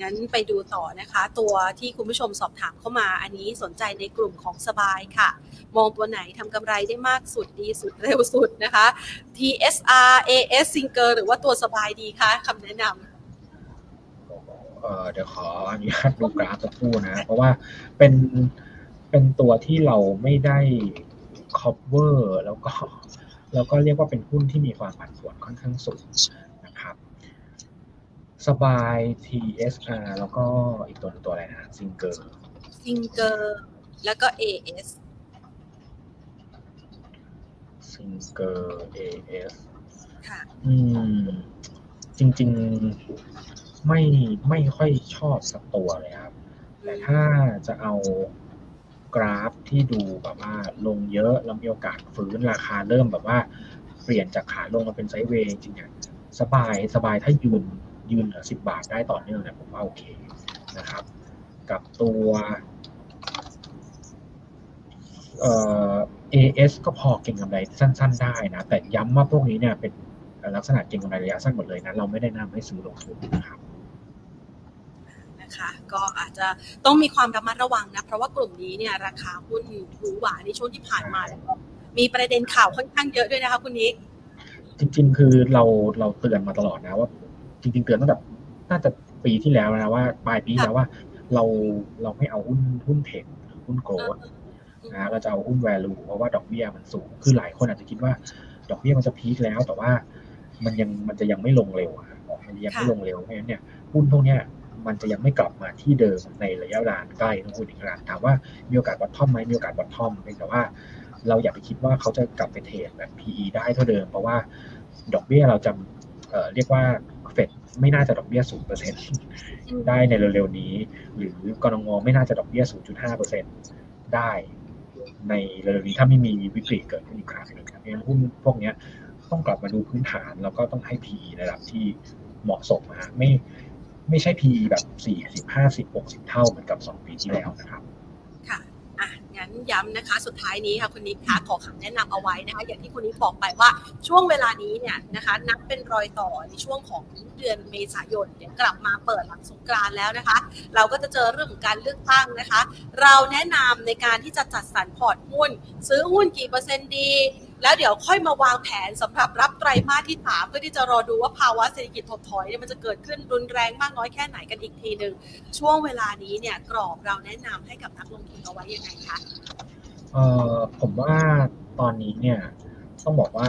Speaker 1: งั้นไปดูต่อนะคะ ตัวที่คุณผู้ชมสอบถามเข้ามา อันนี้สนใจในกลุ่มของสบายค่ะ มองตัวไหนทำกำไรได้มากสุดดีสุดเร็วสุดนะคะ TSR AS Singer หรือว่าตัวสบายดีคะคำแนะน
Speaker 2: เเดี๋ยวขออนุญาตดูกราฟสักครู่นะ เพราะว่าเป็นเป็นตัวที่เราไม่ได้ cover แล้วก็ แล้วก็เรียกว่าเป็นหุ้นที่มีความผันผวนค่อนข้างสูง สบาย TSR แล้วก็อีกตัวหนึงตัวอะไรนะซิงเกอร์ำ
Speaker 1: Singer แล้วก็ AS
Speaker 2: ซิงเกอร์ AS
Speaker 1: ค่ะ
Speaker 2: อืม จริง ๆ ไม่ไม่ค่อยชอบสักตัวเลยครับ แต่ถ้าจะเอากราฟที่ดูแบบว่าลงเยอะแล้วมีโอกาสฟื้นราคาเริ่มแบบว่า เปลี่ยนจากขาลงมาเป็นไซด์เวย์จริงๆเนี่ยสบายสบายถ้ายืน ยืนเหลือสิบาทได้ต่อเนื่องเนี่ยผมว่าโอเคนะครับ กับตัวเอ่อ AS ก็พอเก็งกำไรสั้น ๆ ได้นะ แต่ย้ำว่าพวกนี้เนี่ยเป็นลักษณะเก็งกำไรระยะสั้นหมดเลยนะ เราไม่ได้แนะนำให้ซื้อลงทุนนะครับ
Speaker 1: นะคะก็อาจจะต้องมีความระมัดระวังนะ เพราะว่ากลุ่มนี้เนี่ยราคาหุ้นหรูหราในช่วงที่ผ่านมาแล้วก็มีประเด็นข่าวค่อนข้างเยอะด้วยนะคะคุณนิก
Speaker 2: จริงๆ คือเราเราเตือนมาตลอดนะว่า จริง ๆ เตือนตั้งแต่น่าจะปีที่แล้วนะว่าปลายปีที่แล้วว่า เราเราไม่เอาหุ้นหุ้นเทคหรือหุ้นโกลดนะเราจะเอาหุ้น value เพราะว่าดอกเบี้ยมันสูง คือหลายคนอาจจะคิดว่า ดอกเบี้ยมันจะพีคแล้ว แต่ว่ามันยังมันจะยังไม่ลงเร็วอะมันยังไม่ลงเร็วเพราะฉะนั้นเนี่ยหุ้นพวกเนี้ยมันจะยังไม่กลับมาที่เดิมในระยะเวลาอันใกล้ต้องพูดอีกครั้งถามว่ามีโอกาส bottom ไหมมีโอกาส bottom เพียงแต่ว่า เราอย่าไปคิดว่าเขาจะกลับไป trade แบบ PE ได้เท่าเดิม เพราะว่าดอกเบี้ยเราจะเอ่อเรียกว่า Fed ไม่น่าจะดอกเบี้ยศูนย์เปอร์เซ็นต์ได้ในเร็วๆนี้ หรือกนง.ไม่น่าจะดอกเบี้ย0.5เปอร์เซ็นต์ได้ในเร็วๆนี้ถ้าไม่มีวิกฤตเกิดขึ้นอีกครั้งหนึ่งครับเพราะฉะนั้นหุ้นพวกนี้ต้องกลับมาดูพื้นฐานแล้วก็ต้องให้ PE ในระดับที่เหมาะสมนะไม่ไม่ใช่ PE แบบ40 50 60เท่าเหมือนกับ2ปีที่แล้วนะครับั้
Speaker 1: นย้ำนะคะ สุดท้ายนี้ค่ะคุณนิกคะขอคำแนะนำเอาไว้นะคะ อย่างที่คุณนิกบอกไปว่าช่วงเวลานี้เนี่ยนะคะ นับเป็นรอยต่อในช่วงของเดือนเมษายนเดี๋ยวกลับมาเปิดหลังสงกรานแล้วนะคะ เราก็จะเจอเรื่องของการเลือกตั้งนะคะ เราแนะนำในการที่จะจัดสรรพอร์ตหุ้น ซื้อหุ้นกี่เปอร์เซ็นต์ดี แล้วเดี๋ยวค่อยมาวางแผนสำหรับรับไตรมาสที่สามเพื่อที่จะรอดูว่าภาวะเศรษฐกิจถดถอยเนี่ยมันจะเกิดขึ้นรุนแรงมากน้อยแค่ไหนกันอีกทีหนึ่งช่วงเวลานี้เนี่ยกรอบเราแนะนำให้กับนักลงทุนเอาไว้ยังไงคะ
Speaker 2: เอ่อผมว่าตอนนี้เนี่ยต้องบอกว่า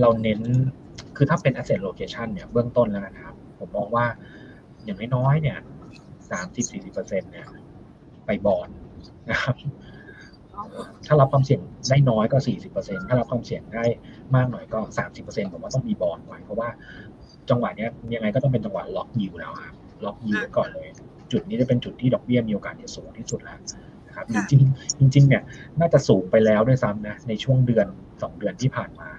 Speaker 2: เราเน้นคือถ้าเป็น asset location เนี่ยเบื้องต้นแล้วนะครับ ผมมองว่าอย่างน้อยๆเนี่ยสามสิบสี่สิบเปอร์เซ็นเนี่ยไปบอลนะครับ ถ้ารับความเสี่ยงได้น้อยก็สี่สิบเปอร์เซ็นถ้ารับความเสี่ยงได้มากหน่อยก็สามสิบเปอร์เซ็นผมว่าต้องมีบอลไว้เพราะว่าจังหวะเนี้ยยังไงก็ต้องเป็นจังหวะล็อกยิวแล้วครับล็อกยิวไว้ก่อนเลย จุดนี้จะเป็นจุดที่ดอกเบี้ยมีโอกาสจะสูงที่สุดแล้วนะครับจริงๆจริงๆเนี่ยน่าจะสูงไปแล้วด้วยซ้ำนะในช่วงเดือนสองเดือนที่ผ่านมา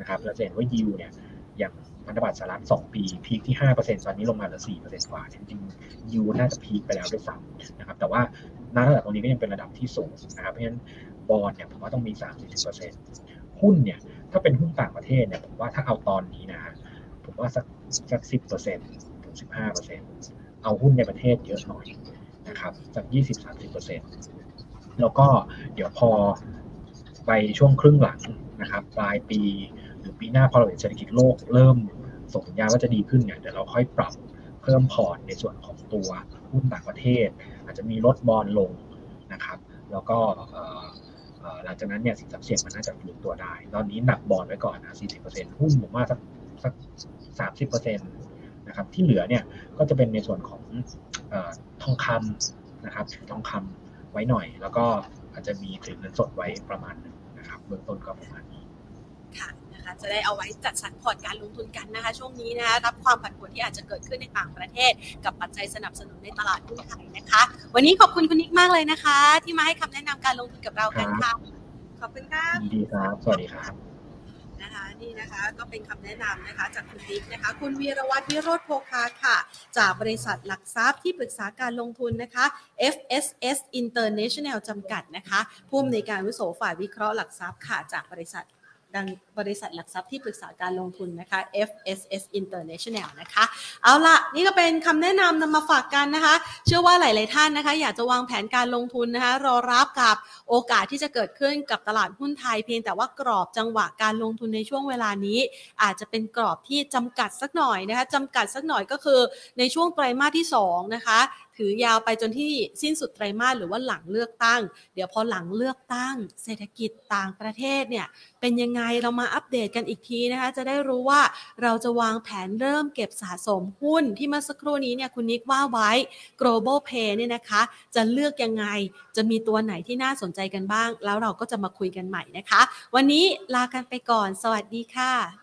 Speaker 2: นะครับเราจะเห็นว่ายิวเนี่ยอย่างพันธบัตรสหรัฐสองปีพีคที่ห้าเปอร์เซ็นตอนนี้ลงมาเหลือสี่เปอร์เซ็นต์กว่าจริงๆยิวน่าจะพีคไปแล้วด้วยซ้ำนะครับแต่ว่า ณระดับตรงนี้ก็ยังเป็นระดับที่สูงนะครับเพราะฉะนั้นบอลเนี่ยผมว่าต้องมีสามสี่สิบเปอร์เซ็นต์หุ้นเนี่ยถ้าเป็นหุ้นต่างประเทศเนี่ยผมว่าถ้าเอาตอนนี้นะผมว่าสักสักสิบเปอร์เซ็นต์ถึง15%เอาหุ้นในประเทศเยอะหน่อยนะครับสัก20-30%แล้วก็เดี๋ยวพอไปช่วงครึ่งหลังนะครับปลายปีหรือปีหน้าพอเราเห็นเศรษฐกิจโลกเริ่มส่งสัญญาณว่าจะดีขึ้นเนี่ยเดี๋ยวเราค่อยปรับเพิ่มพอร์ตในส่วนของตัวหุ้นต่างประเทศ อาจจะมีลดบอลลงนะครับ แล้วก็หลังจากนั้นเนี่ยสินทรัพย์เสี่ยงมันน่าจะฟื้นตัวได้ ตอนนี้หนักบอลไว้ก่อนนะ 40%หุ้นผมว่าสักสัก 30%นะครับที่เหลือเนี่ยก็จะเป็นในส่วนของทองคำนะครับถือทองคำไว้หน่อย แล้วก็อาจจะมีถือเงินสดไว้ประมาณนึงนะครับเบื้องต้นก็ประมาณ นี้
Speaker 1: ค่ะนะคะจะได้เอาไว้จัดสรรพอร์ตการลงทุนกันนะคะ ช่วงนี้นะคะรับความผันผวนที่อาจจะเกิดขึ้นในต่างประเทศ กับปัจจัยสนับสนุนในตลาดหุ้นไทยนะคะ วันนี้ขอบคุณคุณนิกมากเลยนะคะ ที่มาให้คำแนะนำการลงทุนกับเรากันค่ะขอบคุณค่ะ
Speaker 2: ยินดีครับสวัสดีครับ
Speaker 1: นะคะนี่นะคะก็เป็นคำแนะนำนะคะจากคุณนิกนะคะ คุณวีรวัตรวิโรธโพคาค่ะ จากบริษัทหลักทรัพย์ที่ปรึกษาการลงทุนนะคะ FSS International จำกัดนะคะผู้อำนวยการวิโสฝ่ายวิเคราะห์หลักทรัพย์ค่ะจากบริษัท ดังบริษัทหลักทรัพย์ที่ปรึกษาการลงทุนนะคะ FSS International นะคะ เอาละนี่ก็เป็นคำแนะนำนำมาฝากกันนะคะ เชื่อว่าหลาย ๆ ท่านนะคะ อยากจะวางแผนการลงทุนนะคะ รอรับกับโอกาสที่จะเกิดขึ้นกับตลาดหุ้นไทยเพียงแต่ว่ากรอบจังหวะการลงทุนในช่วงเวลานี้ อาจจะเป็นกรอบที่จำกัดสักหน่อยนะคะจำกัดสักหน่อยก็คือในช่วงไตรมาสที่2นะคะ ถือยาวไปจนที่สิ้นสุดไตรมาสหรือว่าหลังเลือกตั้ง เดี๋ยวพอหลังเลือกตั้ง เศรษฐกิจต่างประเทศเนี่ยเป็นยังไงเรามาอัปเดตกันอีกทีนะคะ จะได้รู้ว่าเราจะวางแผนเริ่มเก็บสะสมหุ้นที่เมื่อสักครู่นี้เนี่ยคุณนิกว่าไว้ global pay เนี่ยนะคะ จะเลือกยังไงจะมีตัวไหนที่น่าสนใจกันบ้าง แล้วเราก็จะมาคุยกันใหม่นะคะ วันนี้ลากันไปก่อน สวัสดีค่ะ